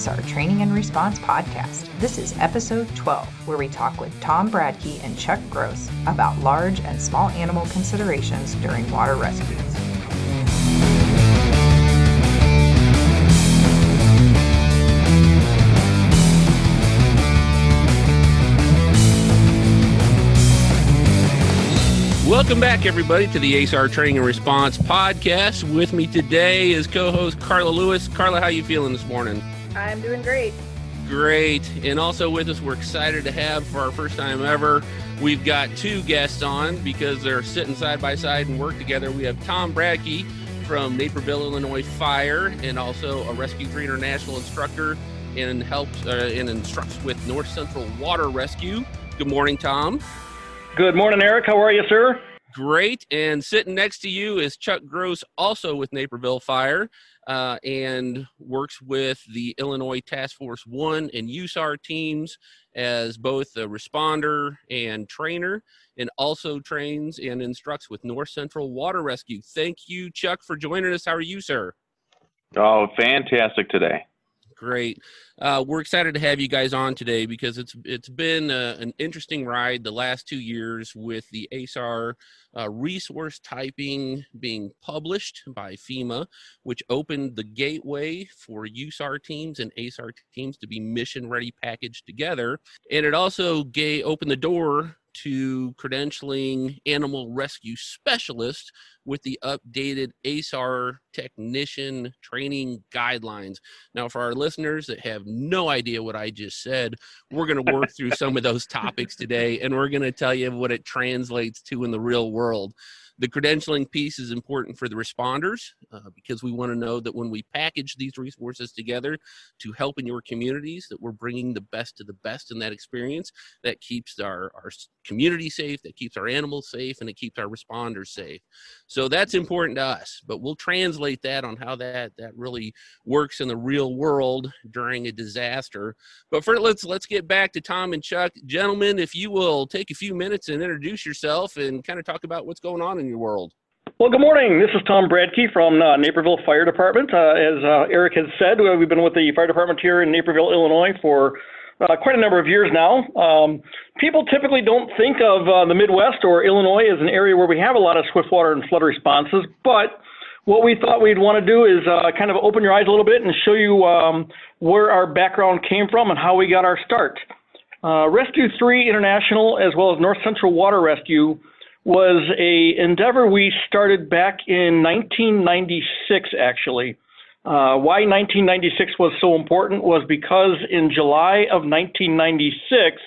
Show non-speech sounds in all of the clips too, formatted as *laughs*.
ASAR Training and Response podcast. This is episode 12, where we talk with Tom Bradkey and Chuck Gross about large and small animal considerations during water rescues. Welcome back, everybody, to the ASR Training and Response podcast. With me today is co-host Carla Lewis. Carla, how you feeling this morning? I'm doing great. Great. And also with us, we're excited to have for our first time ever, we've got two guests on because they're sitting side by side and work together. We have Tom Bradkey from Naperville, Illinois Fire, and also a Rescue 3 International instructor and helps uh, and instructs with North Central Water Rescue. Good morning, Tom. Good morning, Eric. How are you, sir? Great. And sitting next to you is Chuck Gross, also with Naperville Fire, uh, and works with the Illinois Task Force One and USAR teams as both a responder and trainer, and also trains and instructs with North Central Water Rescue. Thank you, Chuck, for joining us. How are you, sir? Oh, fantastic today. Great. Uh, we're excited to have you guys on today because it's it's been a, an interesting ride the last two years with the ASAR uh, resource typing being published by FEMA, which opened the gateway for USAR teams and ASAR teams to be mission ready packaged together, and it also gave, opened the door to credentialing animal rescue specialist with the updated ASAR technician training guidelines. Now, for our listeners that have no idea what I just said, we're going to work through some of those topics today and we're going to tell you what it translates to in the real world. The credentialing piece is important for the responders uh, because we want to know that when we package these resources together to help in your communities, that we're bringing the best of the best in that experience. That keeps our, our community safe, that keeps our animals safe, and it keeps our responders safe. So that's important to us. But we'll translate that on how that that really works in the real world during a disaster. But first, let's let's get back to Tom and Chuck, gentlemen. If you will take a few minutes and introduce yourself and kind of talk about what's going on in world. Well, good morning. This is Tom Bradkey from uh, Naperville Fire Department. Uh, as uh, Eric has said, we've been with the fire department here in Naperville, Illinois for uh, quite a number of years now. Um, people typically don't think of uh, the Midwest or Illinois as an area where we have a lot of swiftwater and flood responses, but what we thought we'd want to do is uh, kind of open your eyes a little bit and show you um, where our background came from and how we got our start. Rescue 3 International, as well as North Central Water Rescue, was a endeavor we started back in 1996 actually uh, why 1996 was so important was because in July of 1996,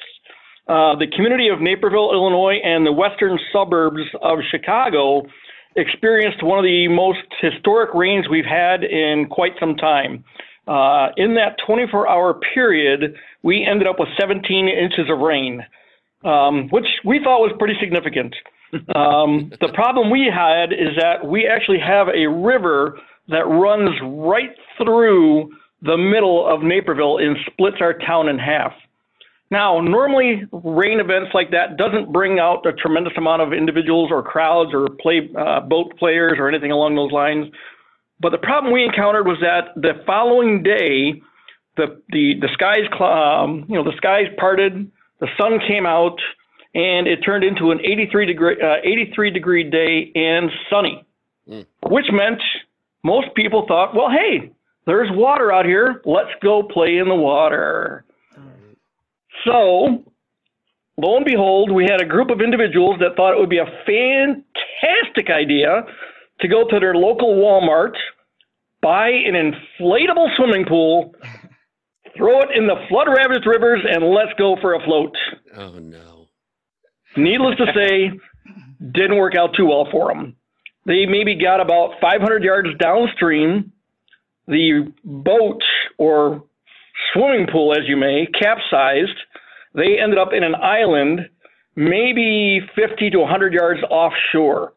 uh, the community of Naperville, Illinois, and the western suburbs of Chicago experienced one of the most historic rains we've had in quite some time. Uh, in that 24 hour period, we ended up with 17 inches of rain, um, which we thought was pretty significant. Um, *laughs* the problem we had is that we actually have a river that runs right through the middle of Naperville and splits our town in half. Now, normally rain events like that doesn't bring out a tremendous amount of individuals or crowds or play uh, boat players or anything along those lines. But the problem we encountered was that the following day, the the the skies um, you know the skies parted, the sun came out, and it turned into an 83 degree uh, 83 degree day and sunny, mm. which meant most people thought, well, hey, there's water out here. Let's go play in the water. So, lo and behold, we had a group of individuals that thought it would be a fantastic idea to go to their local Walmart, buy an inflatable swimming pool, throw it in the flood ravaged rivers, and let's go for a float. Oh, no. Needless to say, didn't work out too well for them. They maybe got about 500 yards downstream. The boat or swimming pool, as you may, capsized. They ended up in an island, maybe 50 to 100 yards offshore.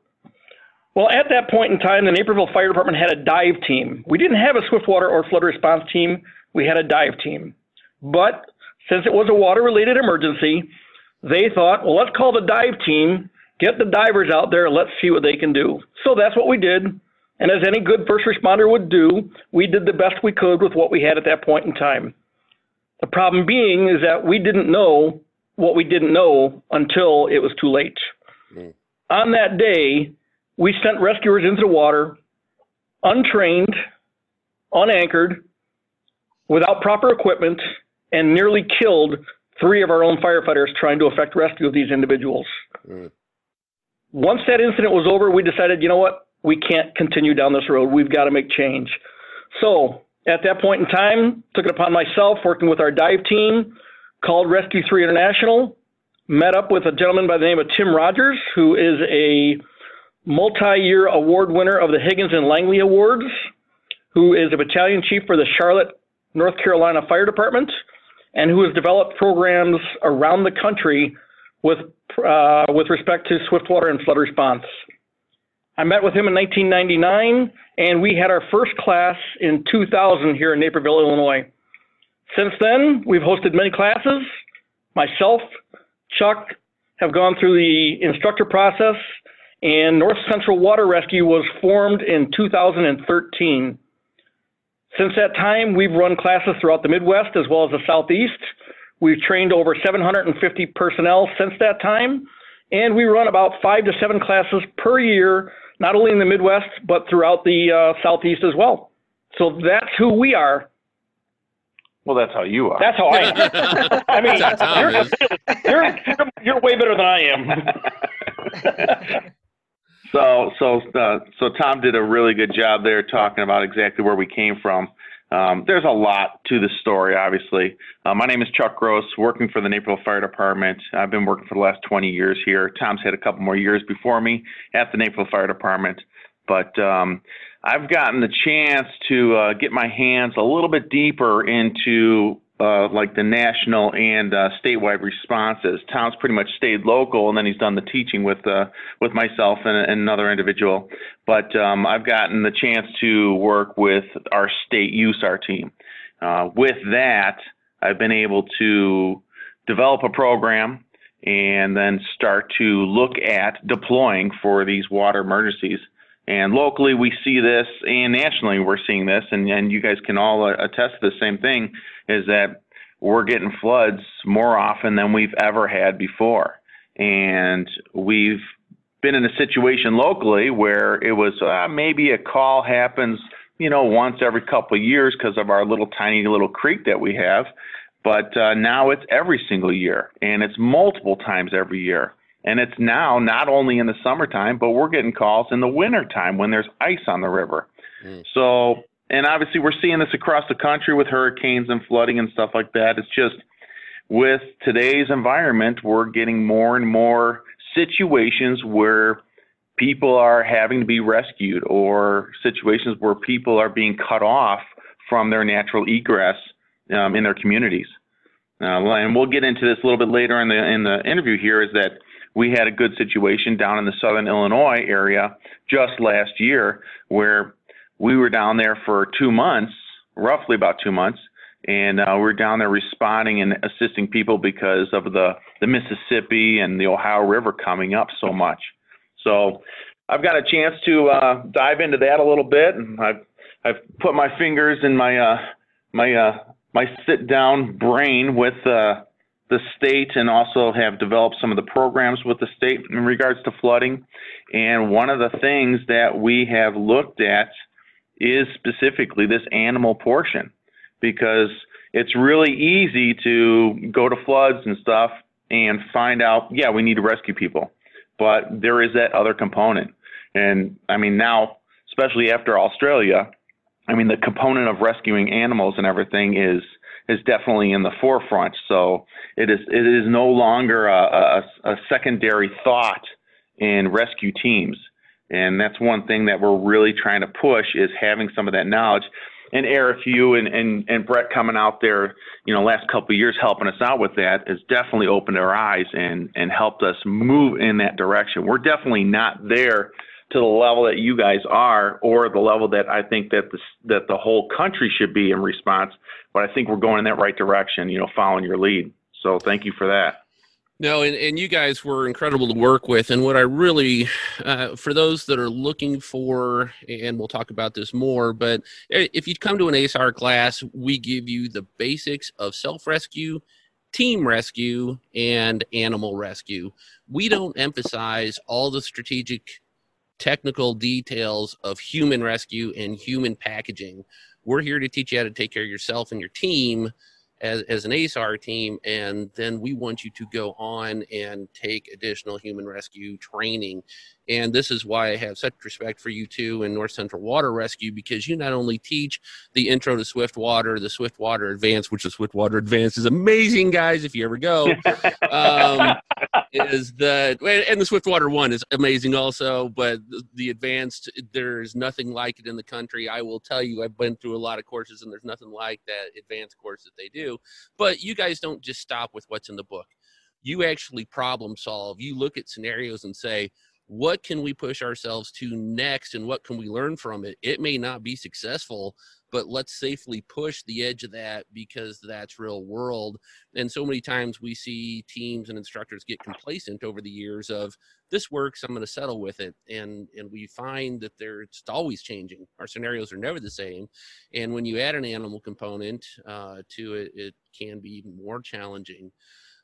Well, at that point in time, the Naperville Fire Department had a dive team. We didn't have a swiftwater or flood response team, we had a dive team. But since it was a water related emergency, they thought, well, let's call the dive team Get the divers out there. Let's see what they can do. So that's what we did. And as any good first responder would do, we did the best we could with what we had at that point in time. The problem being is that we didn't know what we didn't know until it was too late. Mm. On that day, we sent rescuers into the water, untrained, unanchored, without proper equipment, and nearly killed three of our own firefighters trying to effect rescue of these individuals. Mm. Once that incident was over, we decided, you know what? We can't continue down this road. We've got to make change. So at that point in time, took it upon myself, working with our dive team, called Rescue 3 International, met up with a gentleman by the name of Tim Rogers, who is a multi-year award winner of the Higgins and Langley Awards, who is a battalion chief for the Charlotte, North Carolina Fire Department, and who has developed programs around the country with uh, with respect to swiftwater and flood response. I met with him in 1999, and we had our first class in 2000 here in Naperville, Illinois. Since then, we've hosted many classes. Myself, Chuck, have gone through the instructor process, and North Central Water Rescue was formed in 2013. Since that time, we've run classes throughout the Midwest as well as the Southeast. We've trained over 750 personnel since that time, and we run about five to seven classes per year, not only in the Midwest, but throughout the uh, Southeast as well. So that's who we are. Well, that's how you are. That's how I am. *laughs* I mean, you're, you're, you're, you're, way better than I am. *laughs* so, so, uh, so Tom did a really good job there talking about exactly where we came from. Um, there's a lot to the story, obviously. Uh, my name is Chuck Gross, working for the Naperville Fire Department. I've been working for the last 20 years here. Tom's had a couple more years before me at the Naperville Fire Department. But um, I've gotten the chance to uh, get my hands a little bit deeper into uh, like the national and uh, statewide responses. Tom's pretty much stayed local, and then he's done the teaching with uh, with myself and, and, another individual. But um, I've gotten the chance to work with our state USAR team. Uh, with that, I've been able to develop a program and then start to look at deploying for these water emergencies. And locally, we see this, and nationally, we're seeing this, and, and you guys can all attest to the same thing is that we're getting floods more often than we've ever had before. And we've been in a situation locally where it was uh, maybe a call happens, you know, once every couple of years because of our little tiny little creek that we have. But uh, now it's every single year, and it's multiple times every year. And it's now not only in the summertime, but we're getting calls in the wintertime when there's ice on the river. Mm. So and obviously we're seeing this across the country with hurricanes and flooding and stuff like that. It's just with today's environment, we're getting more and more situations where people are having to be rescued or situations where people are being cut off from their natural egress um, in their communities. Uh, and we'll get into this a little bit later in the in the interview. Here is that we had a good situation down in the southern Illinois area just last year where we were down there for two months, roughly about two months, and uh, we were down there responding and assisting people because of the the Mississippi and the Ohio River coming up so much. So I've got a chance to uh, dive into that a little bit, and I've I've put my fingers in my uh, my uh, my sit down brain with uh, the state, and also have developed some of the programs with the state in regards to flooding. And one of the things that we have looked at is specifically this animal portion because it's really easy to go to floods and stuff and find out, yeah, we need to rescue people. But there is that other component. And I mean, now, especially after Australia, I mean, the component of rescuing animals and everything is is definitely in the forefront. So it is it is no longer a, a, a secondary thought in rescue teams. And that's one thing that we're really trying to push is having some of that knowledge. And Eric, you and, and, and Brett coming out there, you know, last couple of years helping us out with that has definitely opened our eyes and, and helped us move in that direction. We're definitely not there to the level that you guys are or the level that I think that the, that the whole country should be in response. But I think we're going in that right direction, you know, following your lead. So thank you for that. No, and, and you guys were incredible to work with. And what I really, uh, for those that are looking for, and we'll talk about this more, but if you come to an ASAR class, we give you the basics of self rescue, team rescue, and animal rescue. We don't emphasize all the strategic technical details of human rescue and human packaging. We're here to teach you how to take care of yourself and your team as, as an ASAR team, and then we want you to go on and take additional human rescue training. And this is why I have such respect for you two in North Central Water Rescue because you not only teach the intro to Swift Water, the Swift Water Advanced, which the Swift Water Advanced is amazing, guys. If you ever go, *laughs* um, is the and the Swift Water One is amazing also, but the, the Advanced there's nothing like it in the country. I will tell you, I've been through a lot of courses and there's nothing like that advanced course that they do. But you guys don't just stop with what's in the book. You actually problem solve. You look at scenarios and say, what can we push ourselves to next and what can we learn from it? It may not be successful but let's safely push the edge of that because that's real world. And so many times we see teams and instructors get complacent over the years of this works i'm going to settle with it. And and we find that they're it's always changing. Our scenarios are never the same. And when you add an animal component uh, to it it can be even more challenging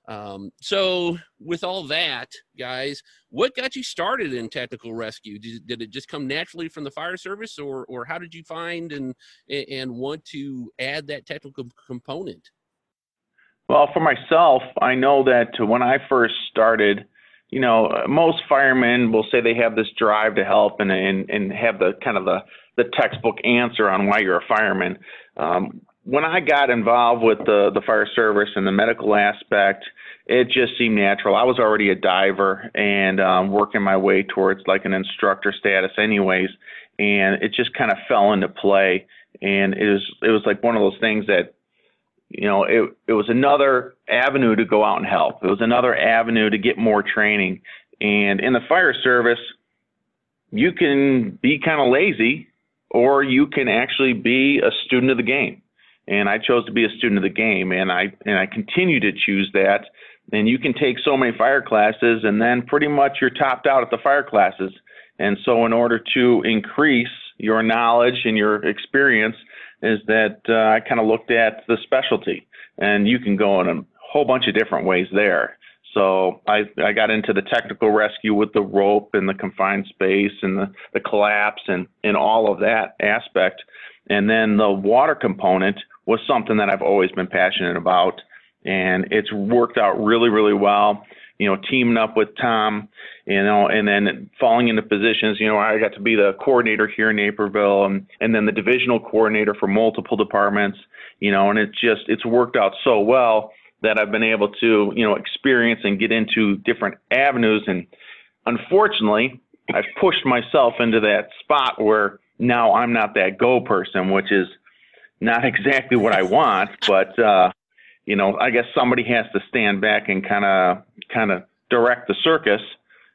um, so, with all that, guys, what got you started in technical rescue? Did, did, it just come naturally from the fire service, or or how did you find and and want to add that technical component? Well, for myself, I know that when I first started, you know, most firemen will say they have this drive to help and and, and have the kind of the the textbook answer on why you're a fireman. Um, when I got involved with the the fire service and the medical aspect, it just seemed natural. I was already a diver and um, working my way towards like an instructor status, anyways, and it just kind of fell into play. And it was it was like one of those things that you know it it was another avenue to go out and help. It was another avenue to get more training. And in the fire service, you can be kind of lazy, or you can actually be a student of the game and I chose to be a student of the game, and I and I continue to choose that. And you can take so many fire classes, and then pretty much you're topped out at the fire classes. And so, in order to increase your knowledge and your experience, is that uh, I kind of looked at the specialty, and you can go in a whole bunch of different ways there. So I, I got into the technical rescue with the rope and the confined space and the, the collapse and, and all of that aspect. And then the water component was something that I've always been passionate about, and it's worked out really, really well. You know, teaming up with Tom, you know, and then falling into positions. You know, I got to be the coordinator here in Naperville, and and then the divisional coordinator for multiple departments. You know, and it's just it's worked out so well that I've been able to you know experience and get into different avenues. And unfortunately, I've pushed myself into that spot where now I'm not that go person, which is not exactly what I want, *laughs* but uh, you know, I guess somebody has to stand back and kind of kind of direct the circus,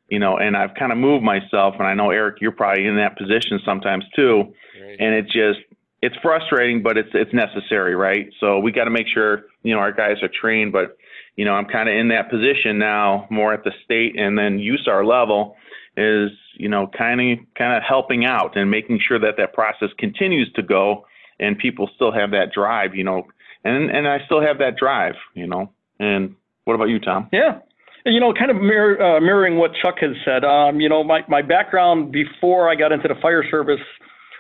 you know. And I've kind of moved myself, and I know Eric, you're probably in that position sometimes too. Right. And it just it's frustrating, but it's it's necessary, right? So we got to make sure you know our guys are trained, but you know, I'm kind of in that position now, more at the state and then USAR level, is you know, kind of kind of helping out and making sure that that process continues to go and people still have that drive, you know, and and I still have that drive, you know. And what about you, Tom? Yeah. You know, kind of mirror, uh, mirroring what Chuck has said. Um, you know, my, my background before I got into the fire service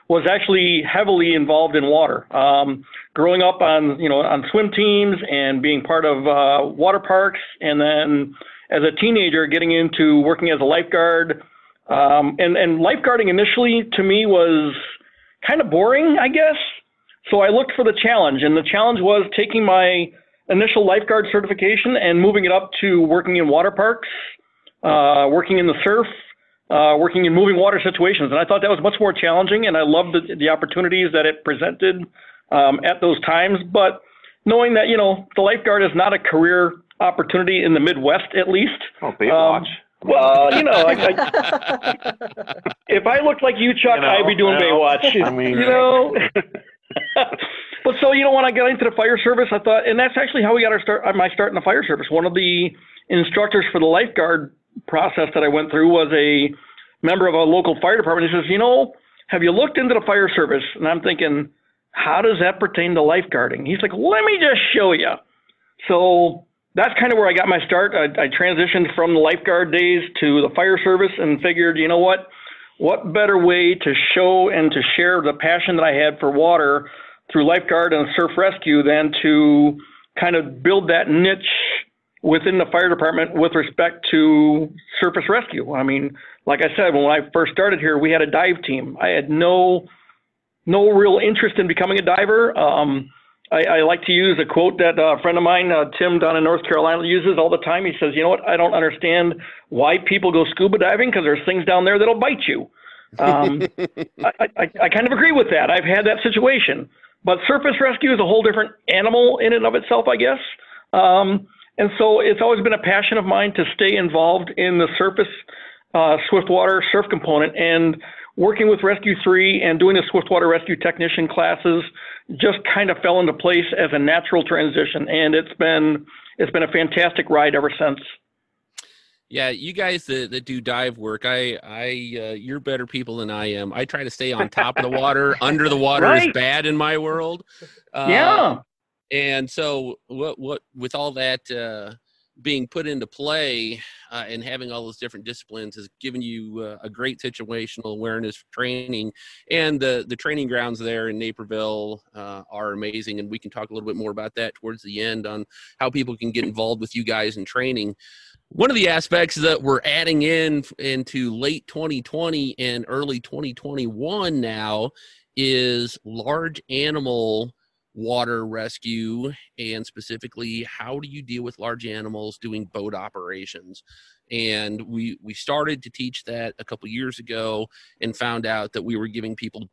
was actually heavily involved in water. Um, growing up on you know on swim teams and being part of uh, water parks, and then as a teenager getting into working as a lifeguard. Um, and and lifeguarding initially to me was kind of boring, I guess. So I looked for the challenge, and the challenge was taking my initial lifeguard certification and moving it up to working in water parks, uh, working in the surf, uh, working in moving water situations. And I thought that was much more challenging, and I loved the, the opportunities that it presented um, at those times. But knowing that, you know, the lifeguard is not a career opportunity in the Midwest, at least. Oh, Baywatch. Um, well, *laughs* you know, I, I, *laughs* if I looked like you, Chuck, you know, I'd be doing Baywatch. I mean, you know. *laughs* but so you know, when I got into the fire service, I thought, and that's actually how we got our start. Uh, my start in the fire service. One of the instructors for the lifeguard process that I went through was a member of a local fire department. He says, you know, have you looked into the fire service? And I'm thinking, how does that pertain to lifeguarding? He's like, let me just show you. So that's kind of where I got my start. I, I transitioned from the lifeguard days to the fire service and figured, you know what? What better way to show and to share the passion that I had for water through lifeguard and surf rescue than to kind of build that niche within the fire department with respect to surface rescue. I mean, like I said, when I first started here, we had a dive team. I had no no real interest in becoming a diver. Um, I, I, like to use a quote that a friend of mine, uh, Tim down in North Carolina, uses all the time. He says, "You know what? I don't understand why people go scuba diving because there's things down there that'll bite you." Um, *laughs* I, I, I kind of agree with that. I've had that situation, but surface rescue is a whole different animal in and of itself, I guess. Um, and so it's always been a passion of mine to stay involved in the surface uh, Swiftwater surf component. And working with Rescue 3 and doing the Swiftwater Rescue Technician classes just kind of fell into place as a natural transition. And it's been it's been a fantastic ride ever since. Yeah, you guys that, that do dive work, I, I, uh, you're better people than I am. I try to stay on top of the water. *laughs* Under the water right. is bad in my world. Uh, yeah. And so, what, what, with all that uh, being put into play uh, and having all those different disciplines has given you uh, a great situational awareness training and the the training grounds there in naperville uh, are amazing and we can talk a little bit more about that towards the end on how people can get involved with you guys in training. One of the aspects that we're adding in into late 2020 and early 2021 now is large animal water rescue and specifically how do you deal with large animals doing boat operations? And we we started to teach that a couple years ago and found out that we were giving people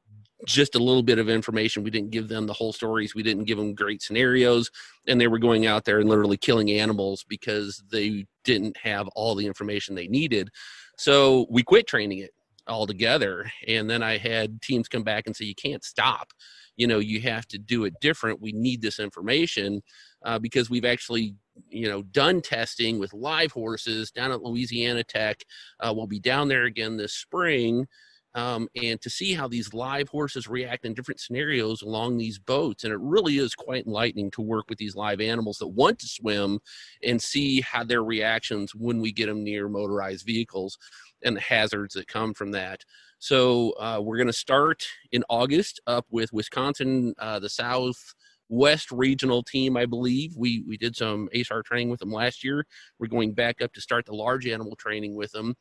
just a little bit of information. We didn't give them the whole stories. We didn't give them great scenarios and they were going out there and literally killing animals because they didn't have all the information they needed. So we quit training it altogether and then i had teams come back and say you can't stop you know you have to do it different we need this information uh, because we've actually you know done testing with live horses down at louisiana tech uh, we'll be down there again this spring um, and to see how these live horses react in different scenarios along these boats. And it really is quite enlightening to work with these live animals that want to swim and see how their reactions when we get them near motorized vehicles and the hazards that come from that. So uh, we're going to start in August up with Wisconsin, uh, the South West regional team, I believe. We we did some ASAR training with them last year. We're going back up to start the large animal training with them.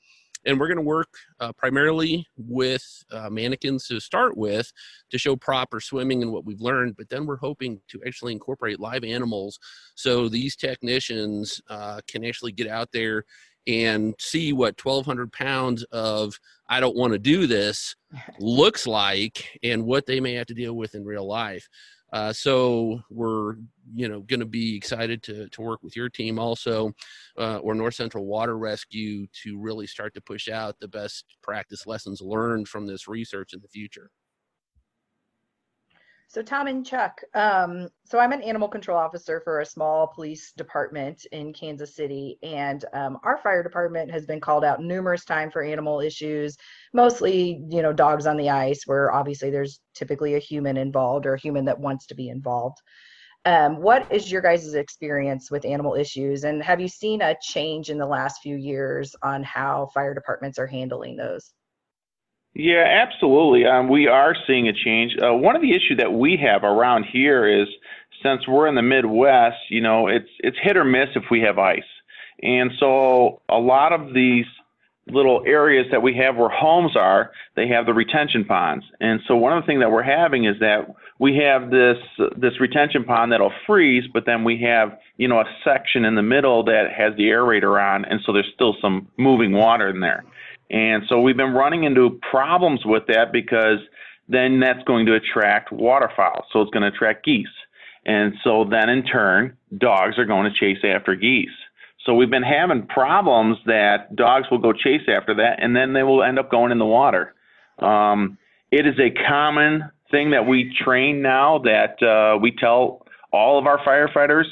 And we're going to work uh, primarily with uh, mannequins to start with to show proper swimming and what we've learned. But then we're hoping to actually incorporate live animals so these technicians uh, can actually get out there and see what 1200 pounds of i don't want to do this looks like and what they may have to deal with in real life. Uh, so we're you know going to be excited to to work with your team also uh, or north central water rescue to really start to push out the best practice lessons learned from this research in the future so Tom and Chuck, um, so I'm an animal control officer for a small police department in Kansas City, and um, our fire department has been called out numerous times for animal issues, mostly you know dogs on the ice, where obviously there's typically a human involved or a human that wants to be involved. Um, what is your guys' experience with animal issues, and have you seen a change in the last few years on how fire departments are handling those? Yeah, absolutely. Um, we are seeing a change. Uh, one of the issues that we have around here is since we're in the Midwest, you know, it's it's hit or miss if we have ice, and so a lot of these little areas that we have where homes are, they have the retention ponds, and so one of the things that we're having is that we have this this retention pond that'll freeze, but then we have you know a section in the middle that has the aerator on, and so there's still some moving water in there. And so we've been running into problems with that because then that's going to attract waterfowl. So it's going to attract geese. And so then in turn, dogs are going to chase after geese. So we've been having problems that dogs will go chase after that and then they will end up going in the water. Um, it is a common thing that we train now that uh, we tell all of our firefighters,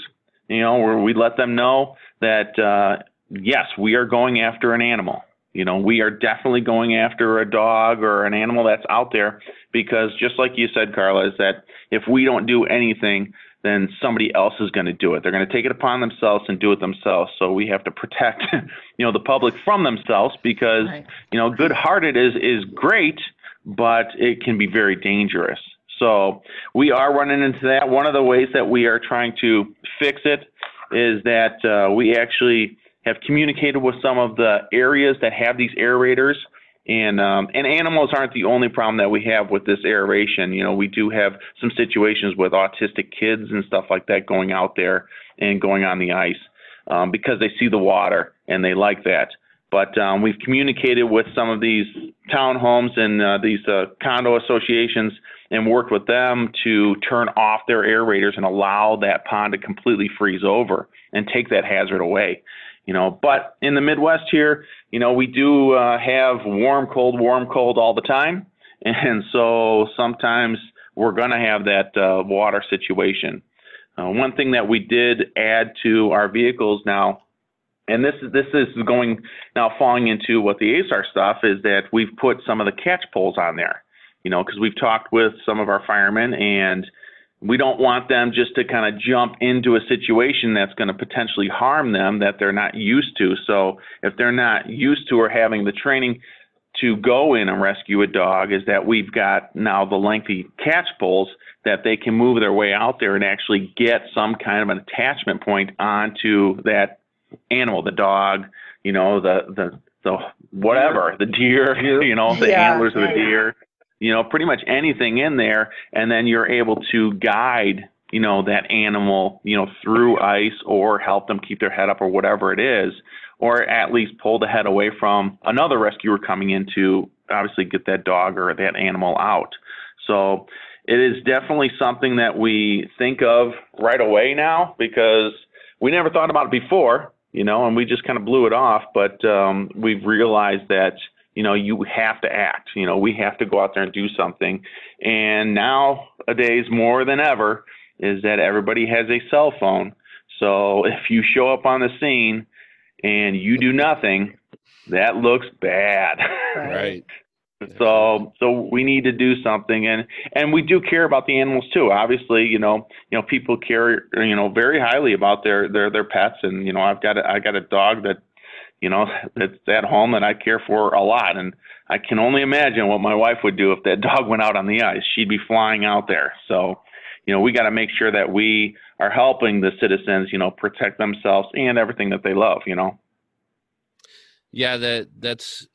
you know, where we let them know that uh, yes, we are going after an animal. You know, we are definitely going after a dog or an animal that's out there because just like you said, Carla, is that if we don't do anything, then somebody else is going to do it. They're going to take it upon themselves and do it themselves. So we have to protect, *laughs* you know, the public from themselves because, Right. you know, good-hearted is is great, but it can be very dangerous. So we are running into that. One of the ways that we are trying to fix it is that uh, we actually have communicated with some of the areas that have these aerators. And um, and animals aren't the only problem that we have with this aeration. You know, we do have some situations with autistic kids and stuff like that going out there and going on the ice um, because they see the water and they like that. But um, we've communicated with some of these townhomes and uh, these uh, condo associations and worked with them to turn off their aerators and allow that pond to completely freeze over and take that hazard away. You know, but in the Midwest here, you know, we do uh, have warm, cold, warm, cold all the time, *laughs* and so sometimes we're going to have that uh, water situation. Uh, one thing that we did add to our vehicles now, and this is this is going now falling into what the ASAR stuff is that we've put some of the catch poles on there. You know, because we've talked with some of our firemen and we don't want them just to kind of jump into a situation that's going to potentially harm them that they're not used to. So if they're not used to or having the training to go in and rescue a dog, is that we've got now the lengthy catch poles that they can move their way out there and actually get some kind of an attachment point onto that animal, the dog, you know, the the the whatever, the deer, you know, the Yeah. antlers of the deer you know, pretty much anything in there, and then you're able to guide, you know, that animal, you know, through ice or help them keep their head up or whatever it is, or at least pull the head away from another rescuer coming in to obviously get that dog or that animal out. So it is definitely something that we think of right away now because we never thought about it before, you know, and we just kind of blew it off. But um, we've realized that you know, you have to act. You know, we have to go out there and do something. And nowadays, more than ever, is that everybody has a cell phone. So if you show up on the scene and you do nothing, that looks bad. Right. *laughs* So so we need to do something and and we do care about the animals too. Obviously, you know, you know people care you know very highly about their their their pets and you know I've got a, I got a dog that you know that's that home that I care for a lot and I can only imagine what my wife would do if that *laughs* dog went out on the ice. She'd be flying out there. So, you know, we got to make sure that we are helping the citizens, you know, protect themselves and everything that they love, you know. Yeah, that that's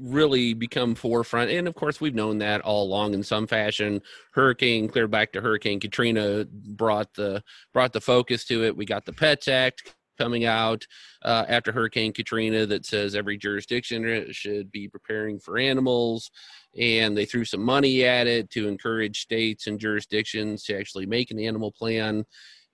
really become forefront and of course we've known that all along in some fashion hurricane clear back to hurricane katrina brought the brought the focus to it we got the pets act coming out uh, after hurricane katrina that says every jurisdiction should be preparing for animals and they threw some money at it to encourage states and jurisdictions to actually make an animal plan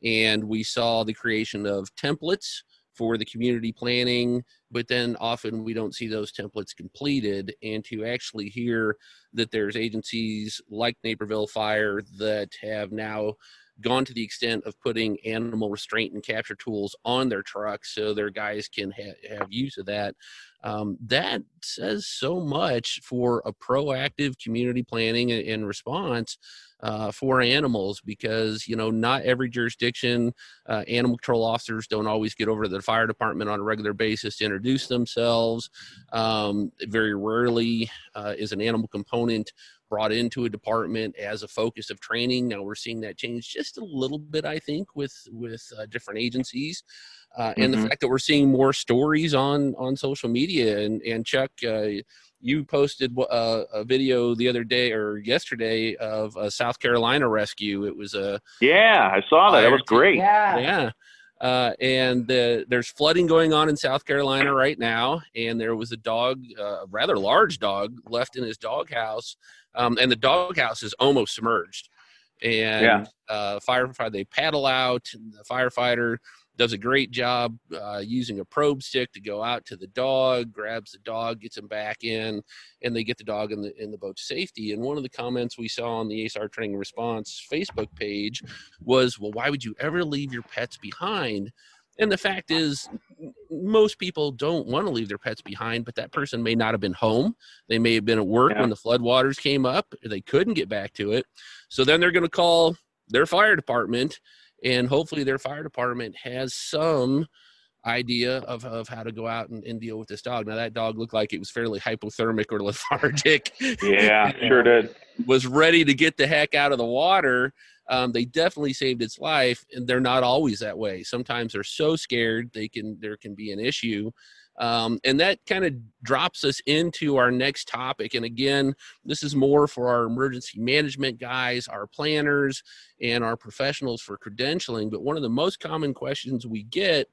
and we saw the creation of templates for the community planning, but then often we don't see those templates completed. And to actually hear that there's agencies like Naperville Fire that have now gone to the extent of putting animal restraint and capture tools on their trucks so their guys can ha- have use of that. Um, that says so much for a proactive community planning and, and response uh, for animals because you know not every jurisdiction uh, animal control officers don't always get over to the fire department on a regular basis to introduce themselves um, very rarely uh, is an animal component brought into a department as a focus of training now we're seeing that change just a little bit i think with with uh, different agencies uh, and Mhm. the fact that we're seeing more stories on on social media and and chuck uh, you posted uh, a video the other day or yesterday of a South Carolina rescue. It was a Yeah, I saw that. That was great. Yeah. yeah. Uh, and the, there's flooding going on in South Carolina right now, and there was a dog, uh, a rather large dog, left in his doghouse, um, and the doghouse is almost submerged. And Yeah. uh, firefighter, they paddle out. And the firefighter does a great job uh, using a probe stick to go out to the dog, grabs the dog, gets him back in, and they get the dog in the in the boat to safety. And one of the comments we saw on the ASR Training Response Facebook page was, "Well, why would you ever leave your pets behind?" And the fact is, most people don't want to leave their pets behind, but that person may not have been home. They may have been at work yeah. when the floodwaters came up. They couldn't get back to it. So then they're going to call their fire department, and hopefully their fire department has some idea of, of how to go out and, and deal with this dog. Now that dog looked like it was fairly hypothermic or *laughs* lethargic. Yeah, *laughs* sure did. Was ready to get the heck out of the water um, they definitely saved its life and they're not always that way sometimes they're so scared they can there can be an issue um, and that kind of drops us into our next topic and again this is more for our emergency management guys our planners and our professionals for credentialing but one of the most common questions we get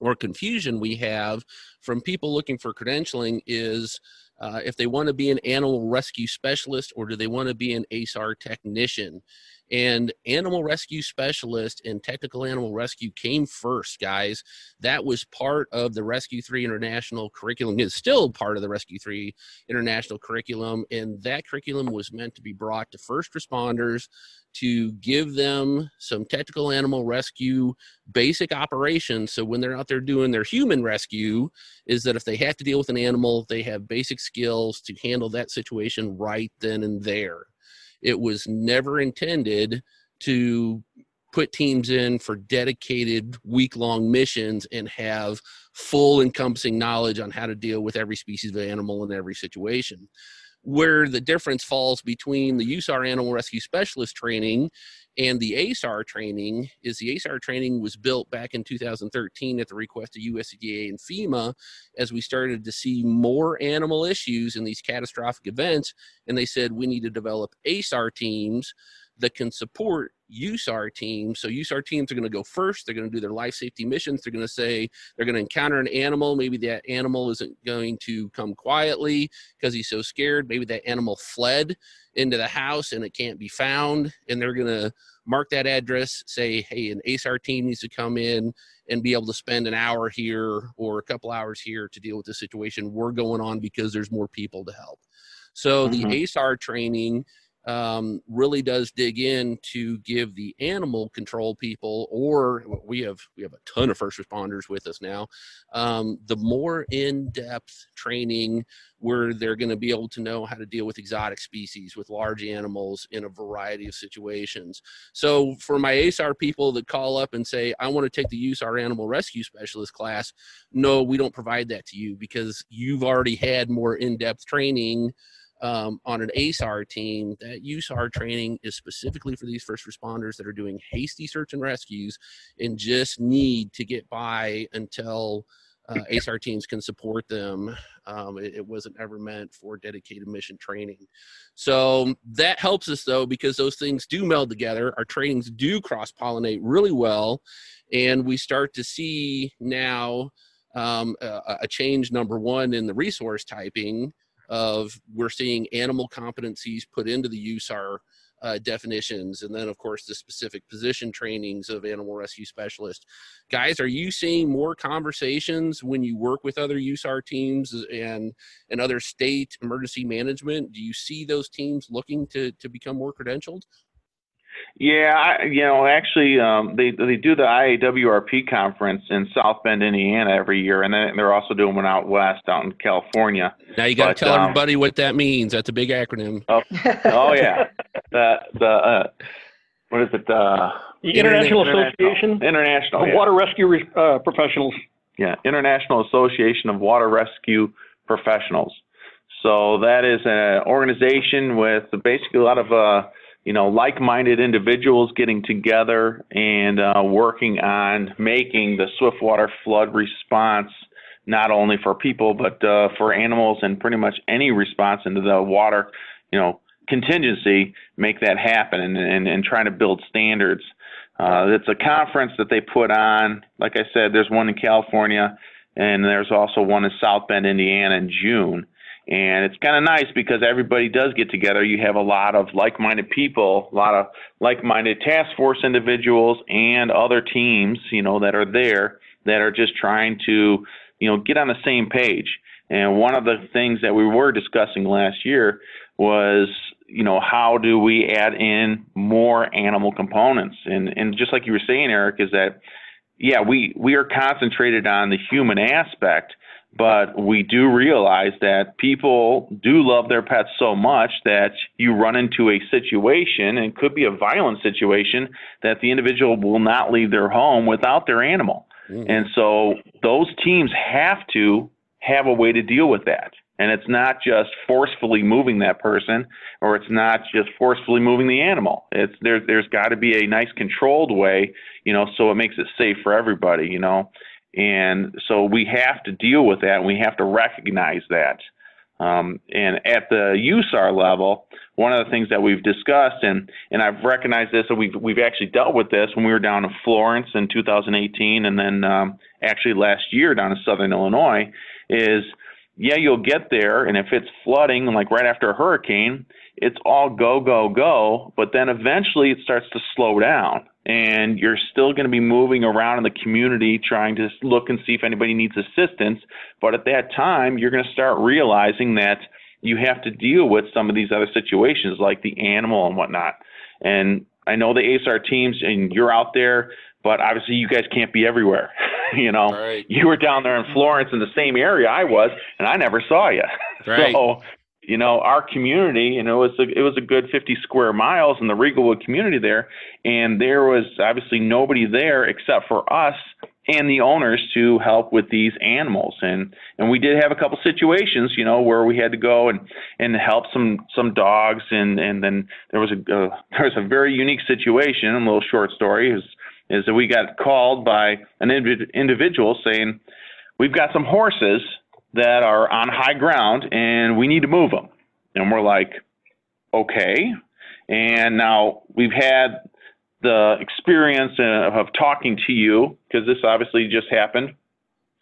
or confusion we have from people looking for credentialing is uh, if they want to be an animal rescue specialist or do they want to be an ASAR technician and animal rescue specialist and technical animal rescue came first guys. That was part of the rescue 3 international curriculum. It's still part of the rescue 3 international curriculum and that curriculum was meant to be brought to first responders to give them some technical animal rescue basic operations. So when they're out there doing their human rescue is that if they have to deal with an animal they have basic skills to handle that situation right then and there it was never intended to put teams in for dedicated week long missions and have full encompassing knowledge on how to deal with every species of animal in every situation. Where the difference falls between the USAR animal rescue specialist training and the ASAR training is the ASAR training was built back in 2013 at the request of USDA and FEMA as we started to see more animal issues in these catastrophic events. And they said we need to develop ASAR teams that can support USAR teams. So USAR teams are going to go first. They're going to do their life safety missions. They're going to say they're going to encounter an animal. Maybe that animal isn't going to come quietly because he's so scared. Maybe that animal fled into the house and it can't be found. And they're going to mark that address, say, hey, an ASAR team needs to come in and be able to spend an hour here or a couple hours here to deal with the situation we're going on because there's more people to help. So mm-hmm. the ASAR training um, really does dig in to give the animal control people, or we have we have a ton of first responders with us now. Um, the more in-depth training where they're going to be able to know how to deal with exotic species, with large animals in a variety of situations. So for my ASAR people that call up and say, "I want to take the USAR Animal Rescue Specialist class," no, we don't provide that to you because you've already had more in-depth training um, on an ASAR team, that USAR training is specifically for these first responders that are doing hasty search and rescues and just need to get by until uh, *laughs* ASAR teams can support them. Um, it, it, wasn't ever meant for dedicated mission training. So that helps us though, because those things do meld together. Our trainings do cross pollinate really well. And we start to see now um, a, a change, number one, in the resource typing of we're seeing animal competencies put into the USAR uh, definitions, and then of course the specific position trainings of animal rescue specialists. Guys, are you seeing more conversations when you work with other USAR teams and and other state emergency management? Do you see those teams looking to to become more credentialed? Yeah, I, you know, actually, um, they they do the IAWRP conference in South Bend, Indiana, every year, and then they're also doing one out west, out in California. Now you got to tell um, everybody what that means. That's a big acronym. Oh, oh yeah, the the uh, what is it? Uh, the International, International Association International of yeah. Water Rescue uh, Professionals. Yeah, International Association of Water Rescue Professionals. So that is an organization with basically a lot of uh, you know, like-minded individuals getting together and uh, working on making the swiftwater flood response not only for people but uh, for animals and pretty much any response into the water, you know, contingency, make that happen and, and, and trying to build standards. Uh, it's a conference that they put on. Like I said, there's one in California, and there's also one in South Bend, Indiana, in June. And it's kind of nice because everybody does get together. You have a lot of like minded people, a lot of like minded task force individuals, and other teams, you know, that are there that are just trying to, you know, get on the same page. And one of the things that we were discussing last year was, you know, how do we add in more animal components? And and just like you were saying, Eric, is that yeah, we we are concentrated on the human aspect, but we do realize that people do love their pets so much that you run into a situation, and could be a violent situation, that the individual will not leave their home without their animal. Mm-hmm. And so those teams have to have a way to deal with that. And it's not just forcefully moving that person, or it's not just forcefully moving the animal. It's there. There's got to be a nice controlled way, you know, so it makes it safe for everybody, you know. And so we have to deal with that and we have to recognize that. Um, and at the USAR level, one of the things that we've discussed, and, and I've recognized this, and we've, we've actually dealt with this when we were down in Florence in 2018, and then um, actually last year down in Southern Illinois, is yeah, you'll get there, and if it's flooding, like right after a hurricane, it's all go, go, go, but then eventually it starts to slow down and you're still going to be moving around in the community trying to look and see if anybody needs assistance. But at that time, you're going to start realizing that you have to deal with some of these other situations like the animal and whatnot. And I know the ASAR teams and you're out there, but obviously you guys can't be everywhere. *laughs* you know, right. you were down there in Florence in the same area I was, and I never saw you. *laughs* Right. So you know, our community, know, it was a, it was a good 50 square miles in the Riegelwood community there, and there was obviously nobody there except for us and the owners to help with these animals. And and we did have a couple situations, you know, where we had to go and and help some some dogs, and and then there was a uh, *laughs* there was a very unique situation. A little short story is is that we got called by an individual saying, "We've got some horses." That are on high ground and we need to move them. And we're like, okay. And now we've had the experience of, talking to you because this obviously just happened.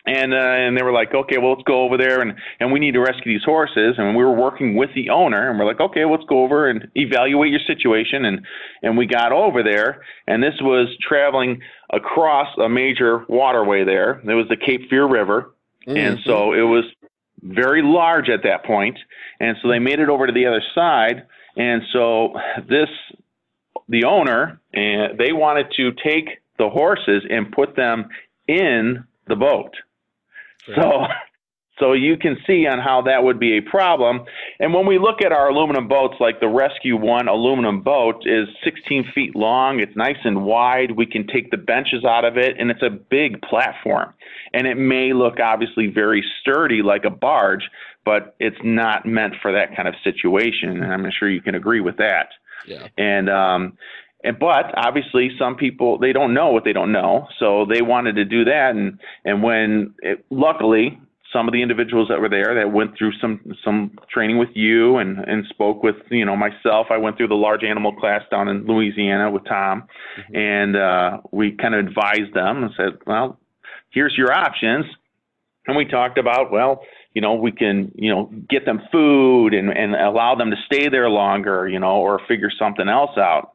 And uh, and they were like, okay, well let's go over there and and we need to rescue these horses. And we were working with the owner, and we're like, okay, let's go over and evaluate your situation. And and we got over there, and this was traveling across a major waterway there. It was the Cape Fear River, Mm-hmm. And so it was very large at that point. And so they made it over to the other side. And so this, the owner, and they wanted to take the horses and put them in the boat. Right. So so you can see on how that would be a problem. And when we look at our aluminum boats, like the Rescue One aluminum boat is 16 feet long, it's nice and wide. We can take the benches out of it, and it's a big platform. And it may look obviously very sturdy like a barge, but it's not meant for that kind of situation. And I'm sure you can agree with that. Yeah. And um, and but obviously some people they don't know what they don't know so they wanted to do that and and when it, luckily some of the individuals that were there that went through some some training with you and and spoke with you know myself. I went through the large animal class down in Louisiana with Tom, mm-hmm. and uh, we kind of advised them and said, well, here's your options, and we talked about well. You know, we can, you know, get them food and, and allow them to stay there longer, you know, or figure something else out.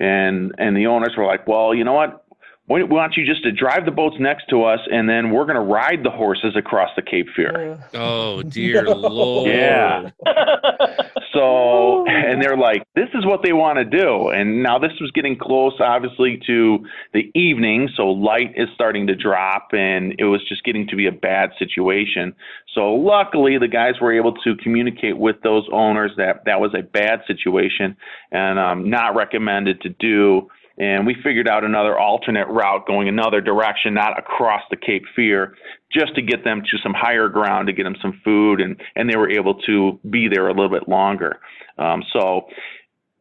And and the owners were like, well, you know what? We want you just to drive the boats next to us, and then we're going to ride the horses across the Cape Fear. Oh *laughs* dear no. lord! Yeah. *laughs* so, and they're like, this is what they want to do. And now this was getting close, obviously, to the evening, so light is starting to drop, and it was just getting to be a bad situation. So, luckily, the guys were able to communicate with those owners that that was a bad situation and um, not recommended to do and we figured out another alternate route going another direction, not across the Cape Fear, just to get them to some higher ground to get them some food, and and they were able to be there a little bit longer. Um, so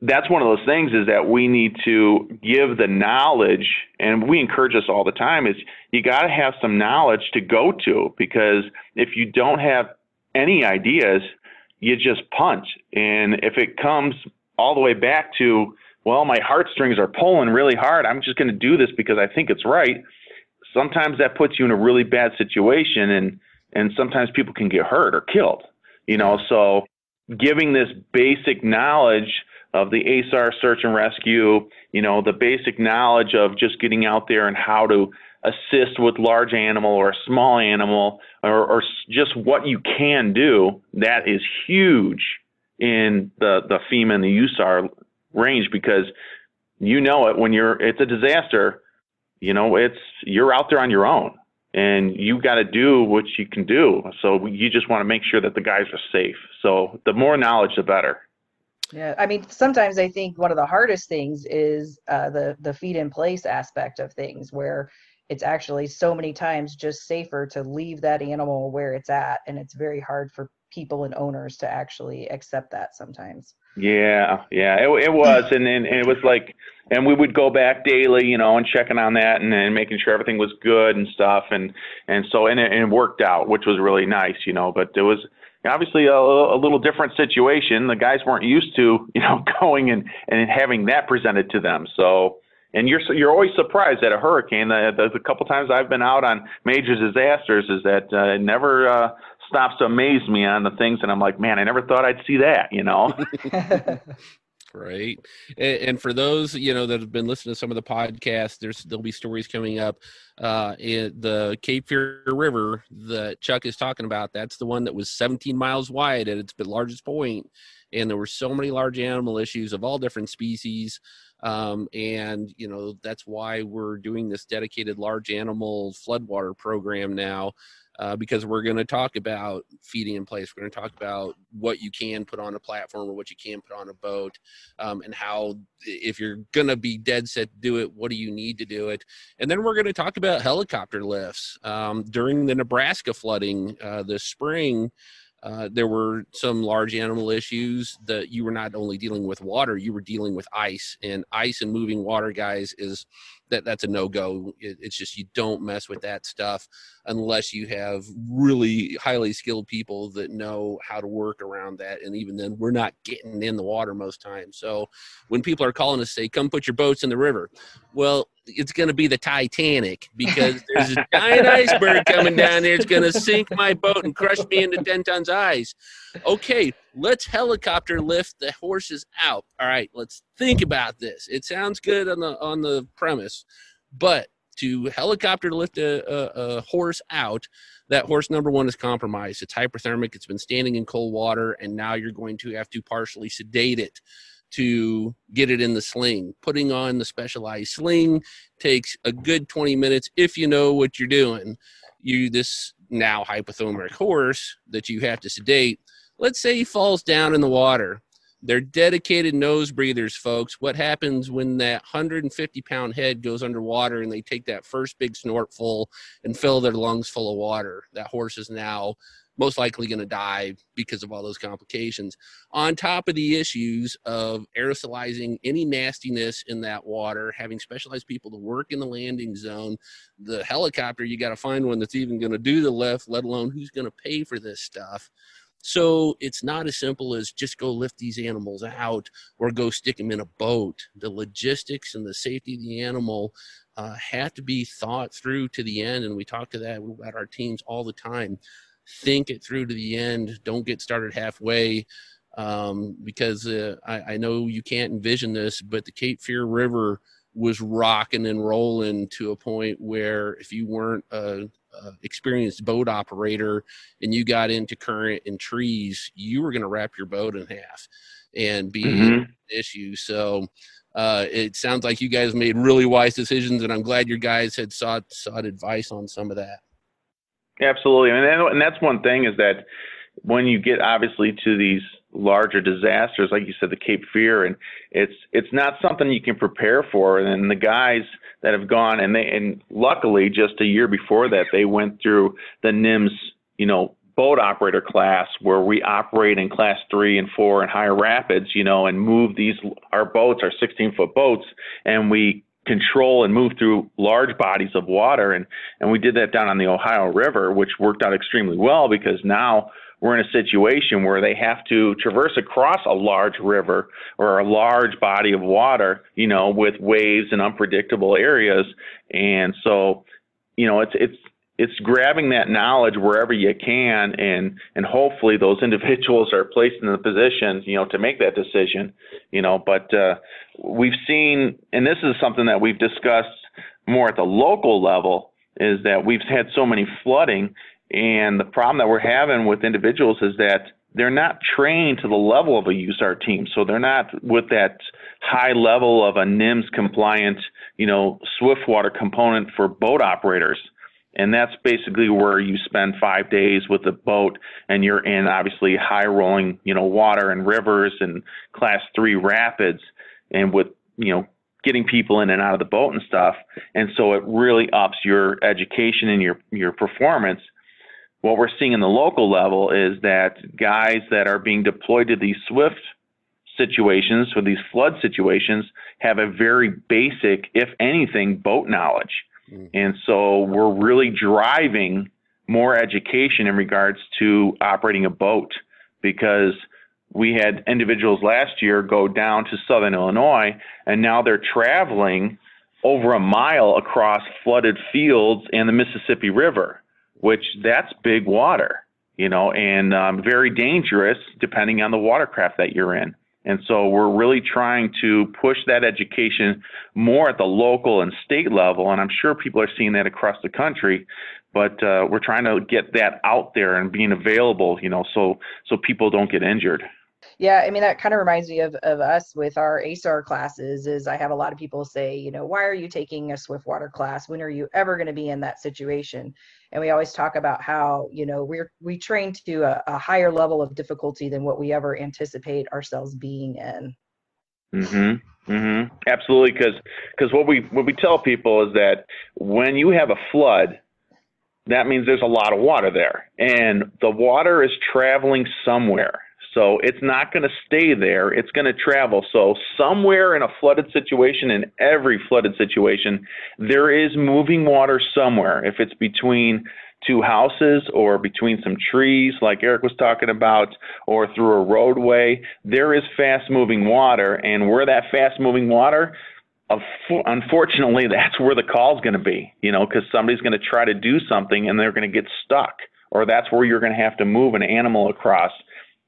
that's one of those things is that we need to give the knowledge, and we encourage this all the time. Is you got to have some knowledge to go to because if you don't have any ideas, you just punch, and if it comes all the way back to well, my heartstrings are pulling really hard. I'm just going to do this because I think it's right. Sometimes that puts you in a really bad situation, and and sometimes people can get hurt or killed. You know, so giving this basic knowledge of the ASAR search and rescue, you know, the basic knowledge of just getting out there and how to assist with large animal or a small animal or, or just what you can do, that is huge in the, the FEMA and the USAR range because you know it when you're, it's a disaster, you know, it's, you're out there on your own and you got to do what you can do. So you just want to make sure that the guys are safe. So the more knowledge, the better. Yeah, I mean, sometimes I think one of the hardest things is uh, the the feed in place aspect of things, where it's actually so many times just safer to leave that animal where it's at, and it's very hard for people and owners to actually accept that sometimes. Yeah, yeah, it, it was, and, and, and it was like, and we would go back daily, you know, and checking on that and, and making sure everything was good and stuff, and and so and it, and it worked out, which was really nice, you know. But it was obviously a, a little different situation. The guys weren't used to, you know, *laughs* going and and having that presented to them. So, and you're you're always surprised at a hurricane. The, the, the couple times I've been out on major disasters is that uh, it never uh, stops to amaze me on the things, and I'm like, man, I never thought I'd see that, you know. *laughs* *laughs* right and, and, for those you know that have been listening to some of the podcasts there's there'll be stories coming up uh in the cape fear river that chuck is talking about that's the one that was 17 miles wide at its largest point and there were so many large animal issues of all different species um, and you know that's why we're doing this dedicated large animal floodwater program now uh, because we're going to talk about feeding in place. We're going to talk about what you can put on a platform or what you can put on a boat, um, and how if you're going to be dead set to do it, what do you need to do it? And then we're going to talk about helicopter lifts um, during the Nebraska flooding uh, this spring. Uh, there were some large animal issues that you were not only dealing with water, you were dealing with ice, and ice and moving water, guys, is that that's a no go. It, it's just you don't mess with that stuff unless you have really highly skilled people that know how to work around that. And even then, we're not getting in the water most times. So when people are calling us, say, "Come put your boats in the river," well, it's going to be the Titanic because there's a giant iceberg coming down there. It's going to sink my boat and crush me into 10 tons of ice. Okay, let's helicopter lift the horses out. All right, let's think about this. It sounds good on the on the premise, but to helicopter lift a, a, a horse out, that horse number one is compromised. It's hyperthermic. It's been standing in cold water, and now you're going to have to partially sedate it to get it in the sling. Putting on the specialized sling takes a good 20 minutes if you know what you're doing. You this now hypothermic horse that you have to sedate, let's say he falls down in the water. They're dedicated nose breathers, folks. What happens when that 150 pound head goes underwater and they take that first big snortful and fill their lungs full of water? That horse is now most likely going to die because of all those complications. On top of the issues of aerosolizing any nastiness in that water, having specialized people to work in the landing zone, the helicopter, you got to find one that's even going to do the lift, let alone who's going to pay for this stuff. So it's not as simple as just go lift these animals out or go stick them in a boat. The logistics and the safety of the animal uh, have to be thought through to the end. And we talk to that about our teams all the time think it through to the end. Don't get started halfway. Um, because uh, I, I, know you can't envision this, but the Cape Fear River was rocking and rolling to a point where if you weren't a, a experienced boat operator and you got into current and trees, you were going to wrap your boat in half and be mm-hmm. an issue. So uh, it sounds like you guys made really wise decisions, and I'm glad your guys had sought sought advice on some of that. Absolutely, and and that's one thing is that when you get obviously to these larger disasters, like you said, the Cape Fear, and it's it's not something you can prepare for. And the guys that have gone and they and luckily just a year before that they went through the NIMS, you know, boat operator class where we operate in class three and four and higher rapids, you know, and move these our boats, our 16 foot boats, and we control and move through large bodies of water. And, and we did that down on the Ohio River, which worked out extremely well because now we're in a situation where they have to traverse across a large river or a large body of water, you know, with waves and unpredictable areas. And so, you know, it's, it's, it's grabbing that knowledge wherever you can and and hopefully those individuals are placed in the position you know to make that decision you know but uh, we've seen and this is something that we've discussed more at the local level is that we've had so many flooding and the problem that we're having with individuals is that they're not trained to the level of a USAR team. So they're not with that high level of a NIMS compliant, you know, Swiftwater component for boat operators. And that's basically where you spend five days with a boat and you're in obviously high rolling, you know, water and rivers and class three rapids and with, you know, getting people in and out of the boat and stuff. And so it really ups your education and your, your performance. What we're seeing in the local level is that guys that are being deployed to these SWIFT situations or these flood situations have a very basic, if anything, boat knowledge. Mm. And so we're really driving more education in regards to operating a boat because we had individuals last year go down to southern Illinois and now they're traveling over a mile across flooded fields and the Mississippi River, which that's big water, you know, and um, very dangerous depending on the watercraft that you're in. And so we're really trying to push that education more at the local and state level. And I'm sure people are seeing that across the country, but uh, we're trying to get that out there and being available, you know, so so people don't get injured. Yeah, I mean that kind of reminds me of, of us with our ASAR classes. Is I have a lot of people say, you know, why are you taking a Swiftwater class? When are you ever going to be in that situation? And we always talk about how you know we're we train to a, a higher level of difficulty than what we ever anticipate ourselves being in. Mhm. Mhm. Absolutely, because because what we what we tell people is that when you have a flood, that means there's a lot of water there, and the water is traveling somewhere so it's not going to stay there. It's going to travel. So somewhere in a flooded situation, in every flooded situation, there is moving water somewhere. If it's between two houses or between some trees, like Eric was talking about, or through a roadway, there is fast moving water. And where that fast moving water, unfortunately, *laughs* that's where the call is going to be, you know, because somebody's going to try to do something and they're going to get stuck. Or that's where you're going to have to move an animal across